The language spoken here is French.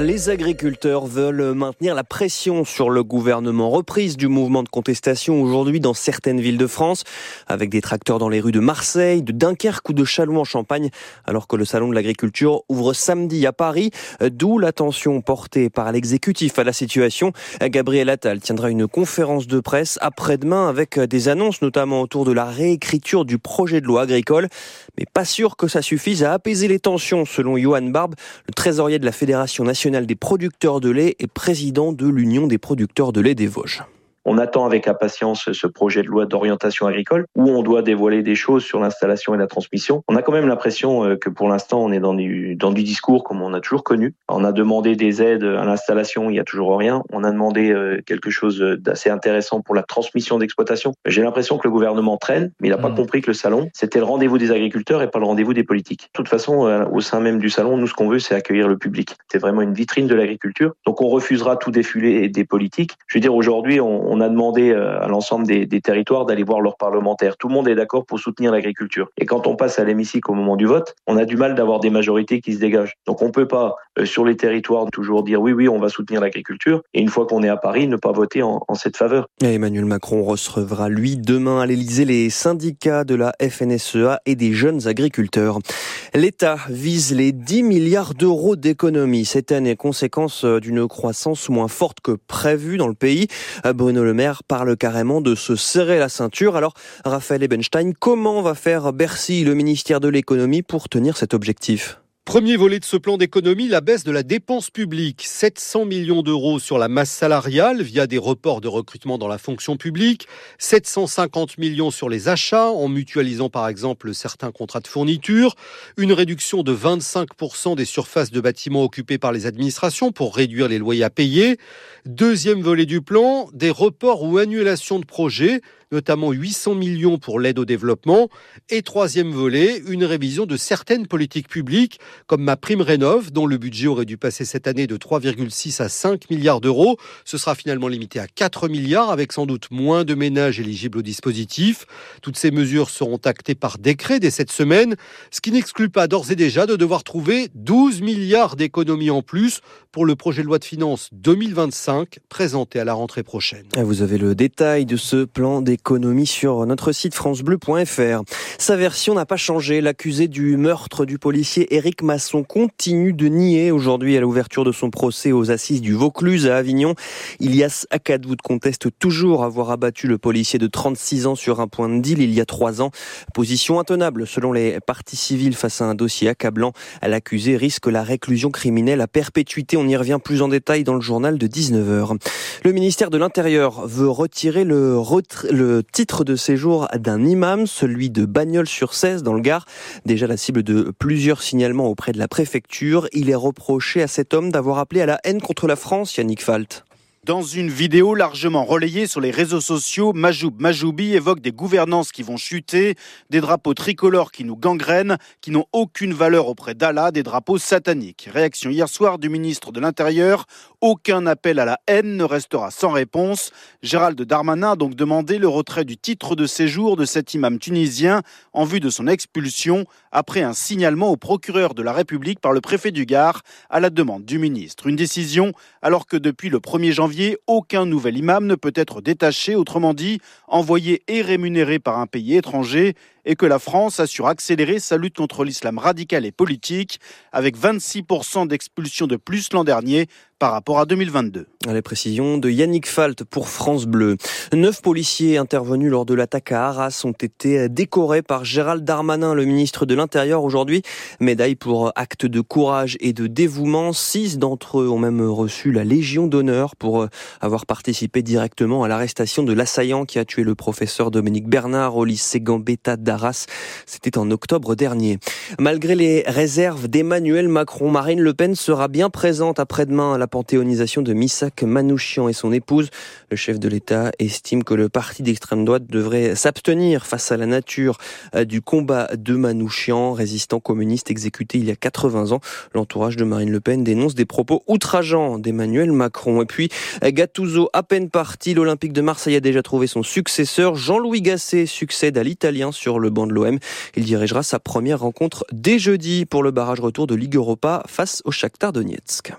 Les agriculteurs veulent maintenir la pression sur le gouvernement. Reprise du mouvement de contestation aujourd'hui dans certaines villes de France, avec des tracteurs dans les rues de Marseille, de Dunkerque ou de Châlons en Champagne, alors que le salon de l'agriculture ouvre samedi à Paris, d'où l'attention portée par l'exécutif à la situation. Gabriel Attal tiendra une conférence de presse après-demain avec des annonces notamment autour de la réécriture du projet de loi agricole, mais pas sûr que ça suffise à apaiser les tensions selon Johan Barbe, le trésorier de la Fédération nationale des producteurs de lait et président de l'Union des producteurs de lait des Vosges. On attend avec impatience ce projet de loi d'orientation agricole où on doit dévoiler des choses sur l'installation et la transmission. On a quand même l'impression euh, que pour l'instant on est dans du, dans du discours comme on a toujours connu. On a demandé des aides à l'installation, il y a toujours rien. On a demandé euh, quelque chose d'assez intéressant pour la transmission d'exploitation. J'ai l'impression que le gouvernement traîne, mais il n'a pas mmh. compris que le salon, c'était le rendez-vous des agriculteurs et pas le rendez-vous des politiques. De toute façon, euh, au sein même du salon, nous ce qu'on veut, c'est accueillir le public. C'est vraiment une vitrine de l'agriculture. Donc on refusera tout défilé des politiques. Je veux dire, aujourd'hui, on, on a demandé euh, à l'ensemble des, territoires d'aller voir leurs parlementaires. Tout le monde est d'accord pour soutenir l'agriculture. Et quand on passe à l'hémicycle au moment du vote, on a du mal d'avoir des majorités qui se dégagent. Donc on peut pas euh, sur les territoires toujours dire oui oui on va soutenir l'agriculture et une fois qu'on est à Paris ne pas voter en, en cette faveur. Emmanuel Macron recevra lui demain à l'Elysée les syndicats de la FNSEA et des jeunes agriculteurs. L'État vise les 10 milliards d'euros d'économies cette année, conséquence euh, d'une croissance moins forte que prévue dans le pays. Bruno Le Maire parle carrément de se serrer la ceinture. Alors, Raphaël Ebenstein, comment va faire Bercy, le ministère de l'économie, pour tenir cet objectif? Premier volet de ce plan d'économie, la baisse de la dépense publique. 700 millions d'euros sur la masse salariale via des reports de recrutement dans la fonction publique. 750 millions sur les achats en mutualisant par exemple certains contrats de fourniture. Une réduction de 25% des surfaces de bâtiments occupées par les administrations pour réduire les loyers à payer. Deuxième volet du plan, des reports ou annulations de projets notamment 800 millions pour l'aide au développement. Et troisième volet, une révision de certaines politiques publiques, comme ma prime rénov, dont le budget aurait dû passer cette année de 3,6 à 5 milliards d'euros. Ce sera finalement limité à 4 milliards, avec sans doute moins de ménages éligibles au dispositif. Toutes ces mesures seront actées par décret dès cette semaine, ce qui n'exclut pas d'ores et déjà de devoir trouver 12 milliards d'économies en plus pour le projet de loi de finances 2025 présenté à la rentrée prochaine. Vous avez le détail de ce plan d'économie économie sur notre site francebleu.fr. Sa version n'a pas changé. L'accusé du meurtre du policier Éric Masson continue de nier aujourd'hui à l'ouverture de son procès aux assises du Vaucluse à Avignon. Ilias Akadoud conteste toujours avoir abattu le policier de 36 ans sur un point de deal il y a trois ans. Position intenable selon les parties civiles face à un dossier accablant. L'accusé risque la réclusion criminelle à perpétuité. On y revient plus en détail dans le journal de 19h. Le ministère de l'Intérieur veut retirer le, titre de séjour d'un imam, celui de Bagnols-sur-Cèze dans le Gard. Déjà la cible de plusieurs signalements auprès de la préfecture. Il est reproché à cet homme d'avoir appelé à la haine contre la France, Yannick Falt. Dans une vidéo largement relayée sur les réseaux sociaux, Majoub Majoubi évoque des gouvernances qui vont chuter, des drapeaux tricolores qui nous gangrènent, qui n'ont aucune valeur auprès d'Allah, des drapeaux sataniques. Réaction hier soir du ministre de l'Intérieur, aucun appel à la haine ne restera sans réponse. Gérald Darmanin a donc demandé le retrait du titre de séjour de cet imam tunisien en vue de son expulsion après un signalement au procureur de la République par le préfet du Gard à la demande du ministre. Une décision alors que depuis le 1er janvier aucun nouvel imam ne peut être détaché, autrement dit, envoyé et rémunéré par un pays étranger, et que la France assure accélérer sa lutte contre l'islam radical et politique, avec 26% d'expulsions de plus l'an dernier par rapport à 2022. Les précisions de Yannick Falt pour France Bleu. Neuf policiers intervenus lors de l'attaque à Arras ont été décorés par Gérald Darmanin, le ministre de l'Intérieur aujourd'hui. Médaille pour acte de courage et de dévouement. Six d'entre eux ont même reçu la Légion d'honneur pour avoir participé directement à l'arrestation de l'assaillant qui a tué le professeur Dominique Bernard au lycée Gambetta. C'était en octobre dernier. Malgré les réserves d'Emmanuel Macron, Marine Le Pen sera bien présente après-demain à la panthéonisation de Missak Manouchian et son épouse. Le chef de l'État estime que le parti d'extrême droite devrait s'abstenir face à la nature euh, du combat de Manouchian, résistant communiste exécuté il y a 80 ans. L'entourage de Marine Le Pen dénonce des propos outrageants d'Emmanuel Macron. Et puis, Gattuso, à peine parti, l'Olympique de Marseille a déjà trouvé son successeur. Jean-Louis Gasset succède à l'Italien sur le banc de l'OM. Il dirigera sa première rencontre dès jeudi pour le barrage retour de Ligue Europa face au Shakhtar Donetsk.